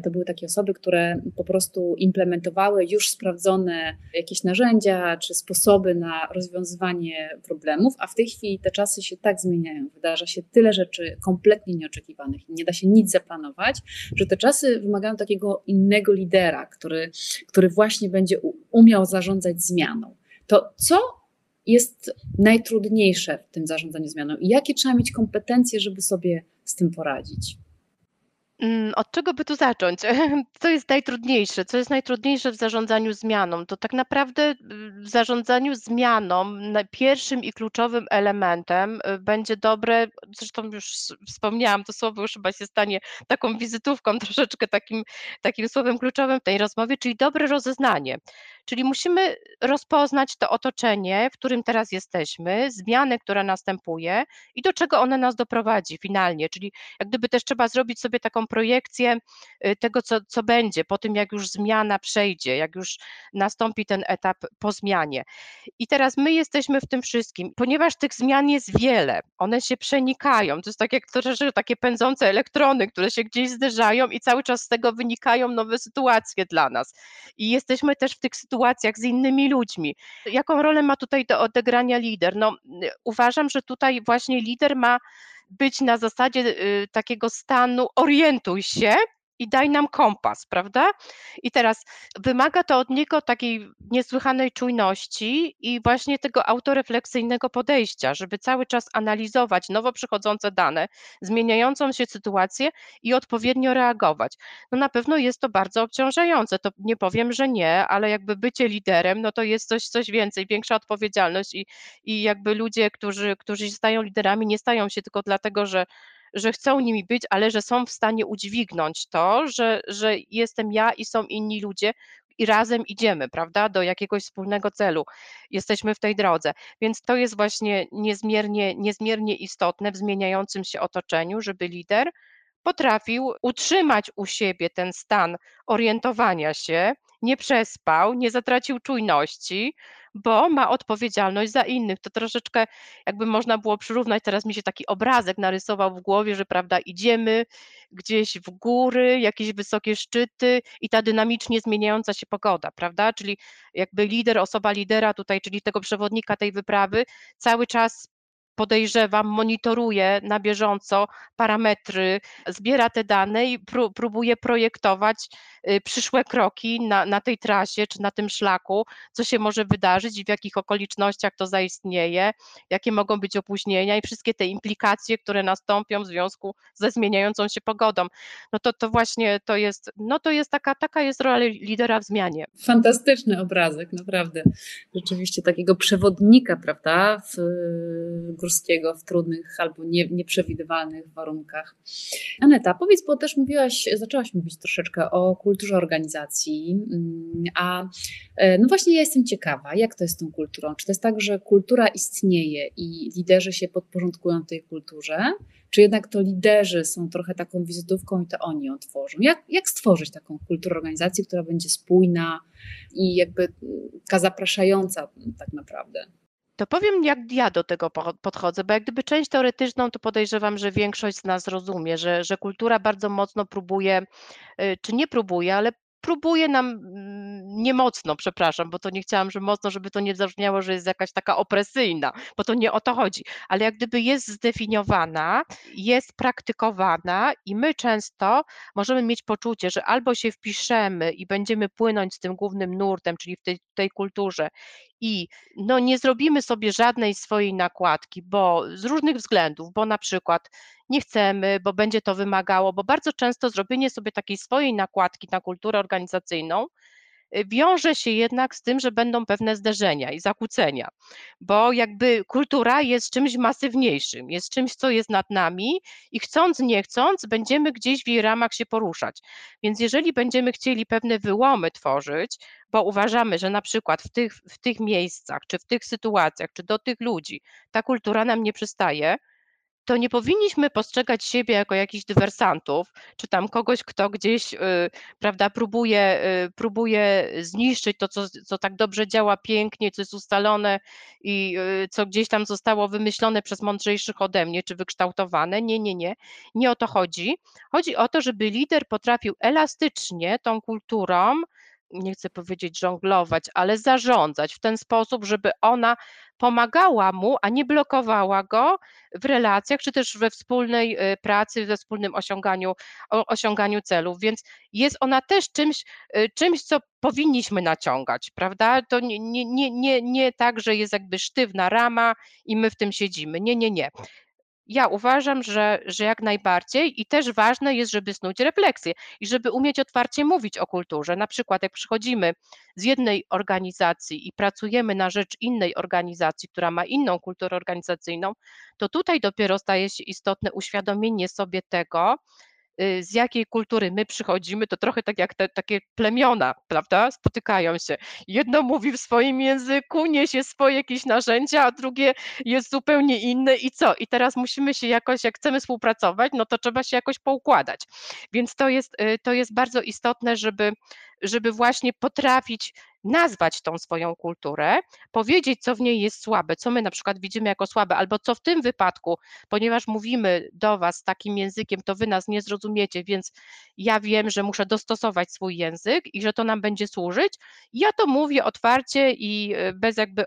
to były takie osoby, które po prostu implementowały już sprawdzone jakieś narzędzia czy sposoby na rozwiązywanie problemów, a w tej chwili te czasy się tak zmieniają. Wydarza się tyle rzeczy kompletnie nieoczekiwanych i nie da się nic zaplanować, że te czasy wymagają takiego innego lidera, który, który właśnie będzie umiał zarządzać zmianą, to co jest najtrudniejsze w tym zarządzaniu zmianą i jakie trzeba mieć kompetencje, żeby sobie z tym poradzić? Mm, od czego by tu zacząć? [laughs] Co jest najtrudniejsze? Co jest najtrudniejsze w zarządzaniu zmianą? To tak naprawdę y, w zarządzaniu zmianą pierwszym i kluczowym elementem y, będzie dobre, zresztą już wspomniałam, to słowo już chyba się stanie taką wizytówką, [laughs] troszeczkę takim, takim słowem kluczowym w tej rozmowie, czyli dobre rozeznanie. Czyli musimy rozpoznać to otoczenie, w którym teraz jesteśmy, zmianę, która następuje i do czego ona nas doprowadzi finalnie. Czyli jak gdyby też trzeba zrobić sobie taką projekcję y, tego, co, co będzie po tym, jak już zmiana przejdzie, jak już nastąpi ten etap po zmianie. I teraz my jesteśmy w tym wszystkim, ponieważ tych zmian jest wiele, one się przenikają. To jest tak jak troszeczkę takie pędzące elektrony, które się gdzieś zderzają i cały czas z tego wynikają nowe sytuacje dla nas. I jesteśmy też w tych sytuacjach z innymi ludźmi. Jaką rolę ma tutaj do odegrania lider? No, uważam, że tutaj właśnie lider ma być na zasadzie y, takiego stanu orientuj się, i daj nam kompas, prawda? I teraz wymaga to od niego takiej niesłychanej czujności i właśnie tego autorefleksyjnego podejścia, żeby cały czas analizować nowo przychodzące dane, zmieniającą się sytuację i odpowiednio reagować. No na pewno jest to bardzo obciążające, to nie powiem, że nie, ale jakby bycie liderem, no to jest coś, coś więcej, większa odpowiedzialność i, i jakby ludzie, którzy, którzy stają liderami, nie stają się tylko dlatego, że że chcą nimi być, ale że są w stanie udźwignąć to, że, że jestem ja i są inni ludzie, i razem idziemy, prawda, do jakiegoś wspólnego celu. Jesteśmy w tej drodze. Więc to jest właśnie niezmiernie, niezmiernie istotne w zmieniającym się otoczeniu, żeby lider potrafił utrzymać u siebie ten stan orientowania się, nie przespał, nie zatracił czujności, bo ma odpowiedzialność za innych. To troszeczkę jakby można było przyrównać, teraz mi się taki obrazek narysował w głowie, że prawda, idziemy gdzieś w góry, jakieś wysokie szczyty i ta dynamicznie zmieniająca się pogoda, prawda? Czyli jakby lider, osoba lidera tutaj, czyli tego przewodnika tej wyprawy, cały czas podejrzewam, monitoruje na bieżąco parametry, zbiera te dane i pró próbuje projektować y, przyszłe kroki na, na tej trasie czy na tym szlaku, co się może wydarzyć i w jakich okolicznościach to zaistnieje, jakie mogą być opóźnienia i wszystkie te implikacje, które nastąpią w związku ze zmieniającą się pogodą. No to, to właśnie to jest, no to jest taka, taka jest rola lidera w zmianie. Fantastyczny obrazek, naprawdę. Rzeczywiście takiego przewodnika, prawda, w górskiego w trudnych albo nie, nieprzewidywalnych warunkach. Aneta, powiedz, bo też mówiłaś, zaczęłaś mówić troszeczkę o kulturze organizacji, mm, a e, no właśnie ja jestem ciekawa, jak to jest z tą kulturą? Czy to jest tak, że kultura istnieje i liderzy się podporządkują tej kulturze, czy jednak to liderzy są trochę taką wizytówką i to oni ją tworzą? Jak, jak stworzyć taką kulturę organizacji, która będzie spójna i jakby mm, taka zapraszająca tak naprawdę? To powiem, jak ja do tego podchodzę, bo jak gdyby część teoretyczną, to podejrzewam, że większość z nas rozumie, że, że kultura bardzo mocno próbuje, y, czy nie próbuje, ale próbuje nam mm, niemocno, przepraszam, bo to nie chciałam, że mocno, żeby to nie zabrzmiało, że jest jakaś taka opresyjna, bo to nie o to chodzi, ale jak gdyby jest zdefiniowana, jest praktykowana i my często możemy mieć poczucie, że albo się wpiszemy i będziemy płynąć z tym głównym nurtem, czyli w tej, tej kulturze i no, nie zrobimy sobie żadnej swojej nakładki, bo z różnych względów, bo na przykład nie chcemy, bo będzie to wymagało, bo bardzo często zrobienie sobie takiej swojej nakładki na kulturę organizacyjną wiąże się jednak z tym, że będą pewne zderzenia i zakłócenia, bo jakby kultura jest czymś masywniejszym, jest czymś, co jest nad nami i chcąc, nie chcąc, będziemy gdzieś w jej ramach się poruszać. Więc jeżeli będziemy chcieli pewne wyłomy tworzyć, bo uważamy, że na przykład w tych, w tych miejscach, czy w tych sytuacjach, czy do tych ludzi ta kultura nam nie przystaje, to nie powinniśmy postrzegać siebie jako jakichś dywersantów, czy tam kogoś, kto gdzieś, y, prawda, próbuje, y, próbuje zniszczyć to, co, co tak dobrze działa pięknie, co jest ustalone i y, co gdzieś tam zostało wymyślone przez mądrzejszych ode mnie, czy wykształtowane. Nie, nie, nie. Nie o to chodzi. Chodzi o to, żeby lider potrafił elastycznie tą kulturą, nie chcę powiedzieć żonglować, ale zarządzać w ten sposób, żeby ona pomagała mu, a nie blokowała go w relacjach, czy też we wspólnej y, pracy, we wspólnym osiąganiu, osiąganiu celów. Więc jest ona też czymś, y, czymś co powinniśmy naciągać, prawda? To nie, nie, nie, nie, nie tak, że jest jakby sztywna rama i my w tym siedzimy. Nie, nie, nie. Ja uważam, że, że jak najbardziej i też ważne jest, żeby snuć refleksję i żeby umieć otwarcie mówić o kulturze. Na przykład, jak przychodzimy z jednej organizacji i pracujemy na rzecz innej organizacji, która ma inną kulturę organizacyjną, to tutaj dopiero staje się istotne uświadomienie sobie tego, z jakiej kultury my przychodzimy, to trochę tak jak te takie plemiona, prawda, spotykają się. Jedno mówi w swoim języku, niesie swoje jakieś narzędzia, a drugie jest zupełnie inne i co? I teraz musimy się jakoś, jak chcemy współpracować, no to trzeba się jakoś poukładać. Więc to jest, y, to jest bardzo istotne, żeby, żeby właśnie potrafić nazwać tą swoją kulturę, powiedzieć, co w niej jest słabe, co my na przykład widzimy jako słabe, albo co w tym wypadku, ponieważ mówimy do Was takim językiem, to Wy nas nie zrozumiecie, więc ja wiem, że muszę dostosować swój język i że to nam będzie służyć. Ja to mówię otwarcie i e, bez jakby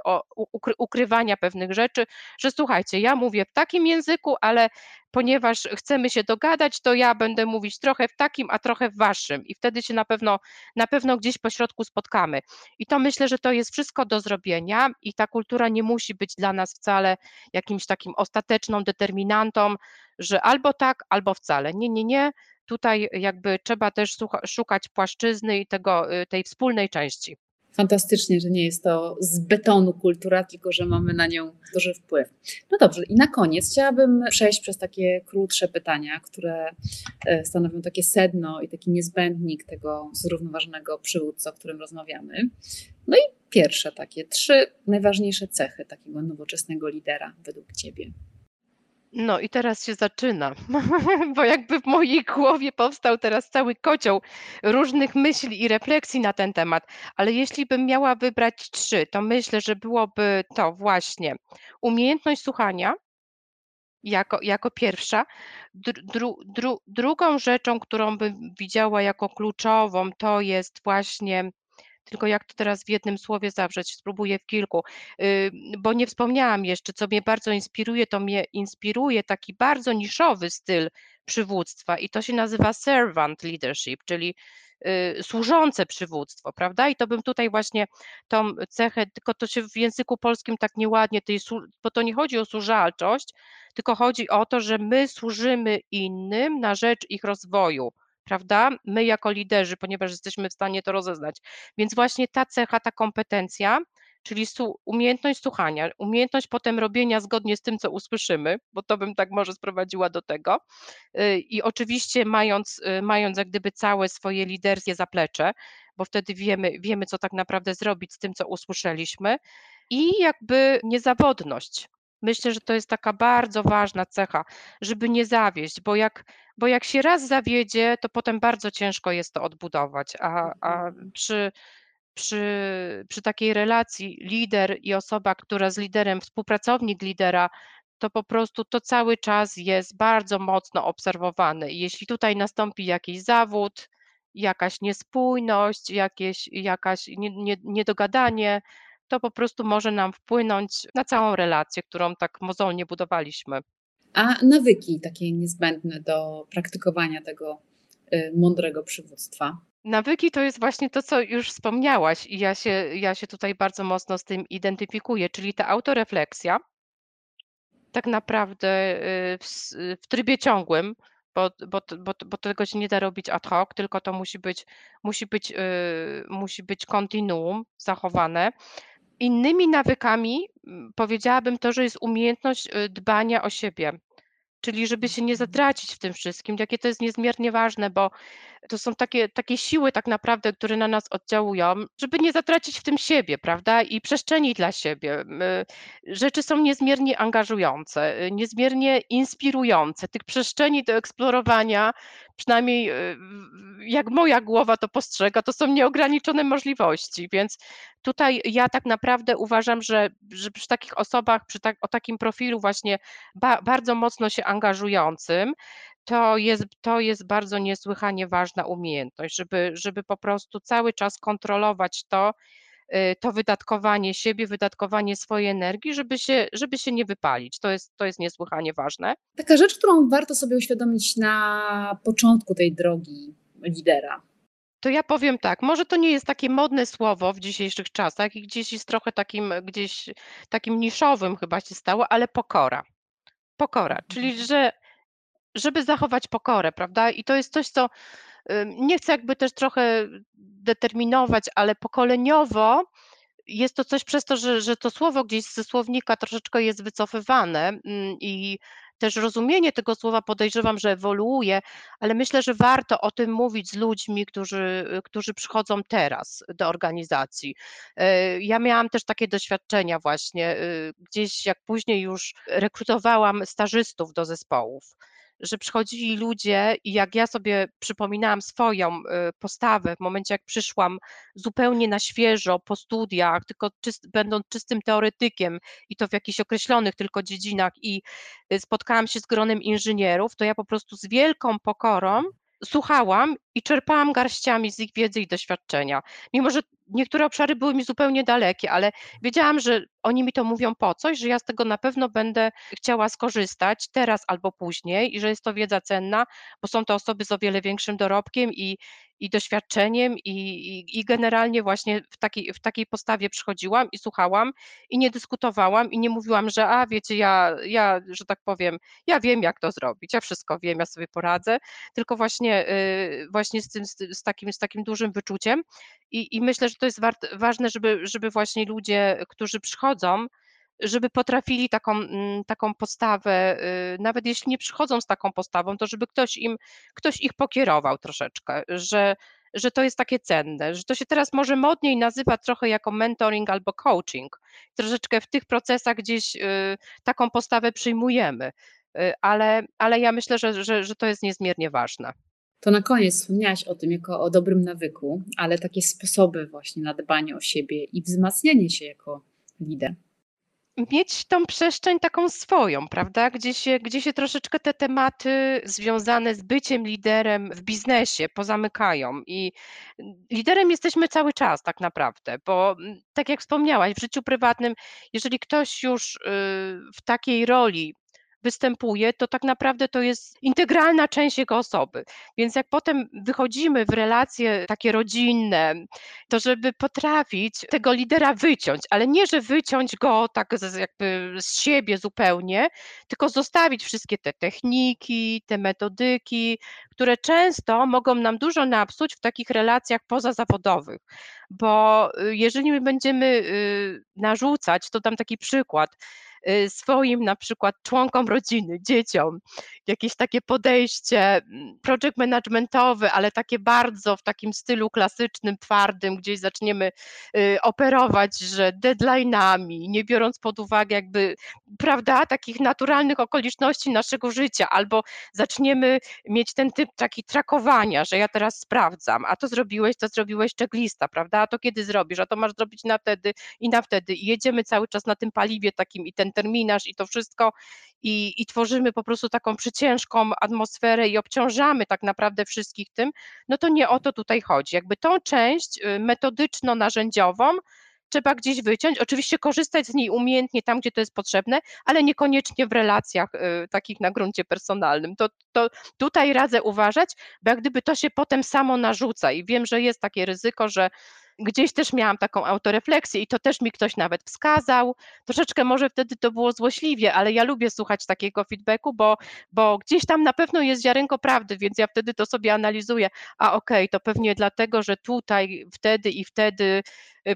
ukrywania pewnych rzeczy, że słuchajcie, ja mówię w takim języku, ale ponieważ chcemy się dogadać, to ja będę mówić trochę w takim, a trochę w waszym i wtedy się na pewno, na pewno gdzieś po środku spotkamy. I to myślę, że to jest wszystko do zrobienia i ta kultura nie musi być dla nas wcale jakimś takim ostateczną determinantą, że albo tak, albo wcale. Nie, nie, nie. Tutaj jakby trzeba też szukać płaszczyzny i tego, y, tej wspólnej części fantastycznie, że nie jest to z betonu kultura, tylko że mamy na nią duży wpływ. No dobrze, i na koniec chciałabym przejść przez takie krótsze pytania, które e, stanowią takie sedno i taki niezbędnik tego zrównoważonego przywódcy, o którym rozmawiamy. No i pierwsze takie, trzy najważniejsze cechy takiego nowoczesnego lidera według Ciebie. No i teraz się zaczyna, [laughs] bo jakby w mojej głowie powstał teraz cały kocioł różnych myśli i refleksji na ten temat, ale jeśli bym miała wybrać trzy, to myślę, że byłoby to właśnie umiejętność słuchania jako, jako pierwsza. Dru, dru, drugą rzeczą, którą bym widziała jako kluczową, to jest właśnie tylko jak to teraz w jednym słowie zawrzeć, spróbuję w kilku, bo nie wspomniałam jeszcze, co mnie bardzo inspiruje, to mnie inspiruje taki bardzo niszowy styl przywództwa i to się nazywa servant leadership, czyli y, służące przywództwo, prawda? I to bym tutaj właśnie tą cechę, tylko to się w języku polskim tak nieładnie, bo to nie chodzi o służalczość, tylko chodzi o to, że my służymy innym na rzecz ich rozwoju prawda? My jako liderzy, ponieważ jesteśmy w stanie to rozeznać. Więc właśnie ta cecha, ta kompetencja, czyli umiejętność słuchania, umiejętność potem robienia zgodnie z tym, co usłyszymy, bo to bym tak może sprowadziła do tego. Y, I oczywiście mając, y, mając jak gdyby całe swoje liderskie zaplecze, bo wtedy wiemy, wiemy, co tak naprawdę zrobić z tym, co usłyszeliśmy. I jakby niezawodność, Myślę, że to jest taka bardzo ważna cecha, żeby nie zawieść, bo jak, bo jak się raz zawiedzie, to potem bardzo ciężko jest to odbudować, a, a mhm. przy, przy, przy takiej relacji lider i osoba, która z liderem, współpracownik lidera, to po prostu to cały czas jest bardzo mocno obserwowane. I jeśli tutaj nastąpi jakiś zawód, jakaś niespójność, jakieś, jakaś niedogadanie, to po prostu może nam wpłynąć na całą relację, którą tak mozolnie budowaliśmy. A nawyki takie niezbędne do praktykowania tego y, mądrego przywództwa? Nawyki to jest właśnie to, co już wspomniałaś, i ja się, ja się tutaj bardzo mocno z tym identyfikuję, czyli ta autorefleksja, tak naprawdę y, w, w trybie ciągłym, bo bo bo bo tego się nie da robić ad hoc, tylko to musi być musi być, yy, musi być kontinuum zachowane. Innymi nawykami, mm, powiedziałabym to, że jest umiejętność, y, dbania o siebie, czyli żeby się nie zatracić w tym wszystkim, jakie to jest niezmiernie ważne, bo to są takie takie siły tak naprawdę, które na nas oddziałują, żeby nie zatracić w tym siebie, prawda, i przestrzeni dla siebie. Rzeczy są niezmiernie angażujące, niezmiernie inspirujące. Tych przestrzeni do eksplorowania, przynajmniej, y, jak moja głowa to postrzega, to są nieograniczone możliwości, więc tutaj ja tak naprawdę uważam, że że przy takich osobach, przy tak o takim profilu właśnie ba bardzo mocno się angażującym, to jest to jest bardzo niesłychanie ważna umiejętność, żeby żeby po prostu cały czas kontrolować to, y, to wydatkowanie siebie, wydatkowanie swojej energii, żeby się żeby się nie wypalić. To jest to jest niesłychanie ważne. Taka rzecz, którą warto sobie uświadomić na początku tej drogi lidera. To ja powiem tak, może to nie jest takie modne słowo w dzisiejszych czasach i gdzieś jest trochę takim gdzieś takim niszowym chyba się stało, ale pokora. Pokora, czyli że żeby zachować pokorę, prawda? I to jest coś, co nie chcę jakby też trochę determinować, ale pokoleniowo jest to coś przez to, że, że to słowo gdzieś ze słownika troszeczkę jest wycofywane mm, i też rozumienie tego słowa podejrzewam, że ewoluuje, ale myślę, że warto o tym mówić z ludźmi, którzy, którzy przychodzą teraz do organizacji. E, ja miałam też takie doświadczenia właśnie, y, gdzieś jak później już rekrutowałam stażystów do zespołów że przychodzili ludzie i jak ja sobie przypominałam swoją y, postawę w momencie, jak przyszłam zupełnie na świeżo po studiach, tylko czyst, będąc czystym teoretykiem i to w jakichś określonych tylko dziedzinach i y, spotkałam się z gronem inżynierów, to ja po prostu z wielką pokorą słuchałam i czerpałam garściami z ich wiedzy i doświadczenia. Mimo, że niektóre obszary były mi zupełnie dalekie, ale wiedziałam, że oni mi to mówią po coś, że ja z tego na pewno będę chciała skorzystać teraz albo później i że jest to wiedza cenna, bo są to osoby z o wiele większym dorobkiem i, i doświadczeniem i, i, i generalnie właśnie w takiej, w takiej postawie przychodziłam i słuchałam i nie dyskutowałam i nie mówiłam, że a wiecie, ja, ja, że tak powiem, ja wiem jak to zrobić, ja wszystko wiem, ja sobie poradzę, tylko właśnie, yy, właśnie z, tym, z, z, takim, z takim dużym wyczuciem i, i myślę, że to jest wart, ważne, żeby, żeby właśnie ludzie, którzy przychodzą, żeby potrafili taką, mm, taką postawę, y, nawet jeśli nie przychodzą z taką postawą, to żeby ktoś im, ktoś ich pokierował troszeczkę, że, że to jest takie cenne, że to się teraz może modniej nazywa trochę jako mentoring albo coaching. Troszeczkę w tych procesach gdzieś y, taką postawę przyjmujemy, y, ale, ale ja myślę, że, że, że to jest niezmiernie ważne. To na koniec wspomniałaś o tym jako o dobrym nawyku, ale takie sposoby właśnie na dbanie o siebie i wzmacnianie się jako lider mieć tą przestrzeń taką swoją, prawda? Gdzie się, gdzie się troszeczkę te tematy związane z byciem liderem w biznesie pozamykają. I liderem jesteśmy cały czas, tak naprawdę, bo mm, tak jak wspomniałaś, w życiu prywatnym, jeżeli ktoś już y, w takiej roli występuje, to tak naprawdę to jest integralna część jego osoby. Więc jak potem wychodzimy w relacje takie rodzinne, to żeby potrafić tego lidera wyciąć, ale nie, że wyciąć go tak jakby z siebie zupełnie, tylko zostawić wszystkie te techniki, te metodyki, które często mogą nam dużo napsuć w takich relacjach pozazawodowych. Bo y, jeżeli my będziemy y, narzucać, to dam taki przykład, swoim na przykład członkom rodziny, dzieciom, jakieś takie podejście mm, project managementowe, ale takie bardzo w takim stylu klasycznym, twardym, gdzieś zaczniemy y, operować, że deadline'ami, nie biorąc pod uwagę jakby, prawda, takich naturalnych okoliczności naszego życia, albo zaczniemy mieć ten typ taki trakowania, że ja teraz sprawdzam, a to zrobiłeś, to zrobiłeś checklista, prawda, a to kiedy zrobisz, a to masz zrobić na wtedy i na wtedy. I jedziemy cały czas na tym paliwie takim i ten terminarz i to wszystko i, i tworzymy po prostu taką przyciężką atmosferę i obciążamy tak naprawdę wszystkich tym, no to nie o to tutaj chodzi. Jakby tą część y, metodyczno-narzędziową trzeba gdzieś wyciąć, oczywiście korzystać z niej umiejętnie tam, gdzie to jest potrzebne, ale niekoniecznie w relacjach y, takich na gruncie personalnym. To, to tutaj radzę uważać, bo jak gdyby to się potem samo narzuca i wiem, że jest takie ryzyko, że gdzieś też miałam taką autorefleksję i to też mi ktoś nawet wskazał. Troszeczkę może wtedy to było złośliwie, ale ja lubię słuchać takiego feedbacku, bo, bo gdzieś tam na pewno jest ziarenko prawdy, więc ja wtedy to sobie analizuję. A okej, okay, to pewnie dlatego, że tutaj wtedy i wtedy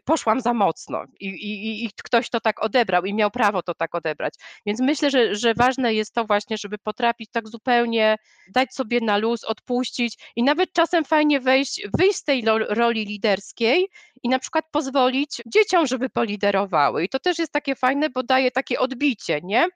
poszłam za mocno i, i, i ktoś to tak odebrał i miał prawo to tak odebrać. Więc myślę, że, że ważne jest to właśnie, żeby potrafić tak zupełnie dać sobie na luz, odpuścić i nawet czasem fajnie wejść, wyjść z tej roli liderskiej i na przykład pozwolić dzieciom, żeby poliderowały. I to też jest takie fajne, bo daje takie odbicie, nie?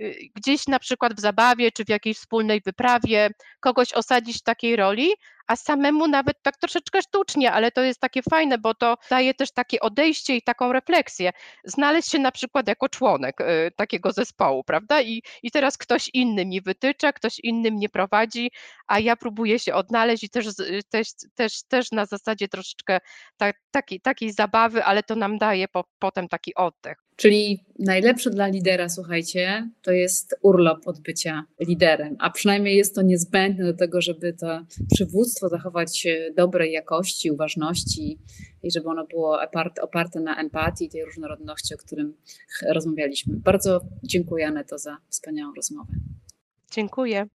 Y, gdzieś na przykład w zabawie czy w jakiejś wspólnej wyprawie kogoś osadzić w takiej roli, a samemu nawet tak troszeczkę sztucznie, ale to jest takie fajne, bo to daje też takie odejście i taką refleksję. Znaleźć się na przykład jako członek y, takiego zespołu, prawda? I, I teraz ktoś inny mi wytycza, ktoś inny mnie prowadzi, a ja próbuję się odnaleźć i też, też, też, też na zasadzie troszeczkę ta, takiej, takiej zabawy, ale to nam daje po, potem taki oddech. Czyli najlepsze dla lidera, słuchajcie, to jest urlop od bycia liderem, a przynajmniej jest to niezbędne do tego, żeby to przywództwo zachować dobrej jakości, uważności i żeby ono było oparte na empatii, tej różnorodności, o którym rozmawialiśmy. Bardzo dziękuję Aneto za wspaniałą rozmowę. Dziękuję.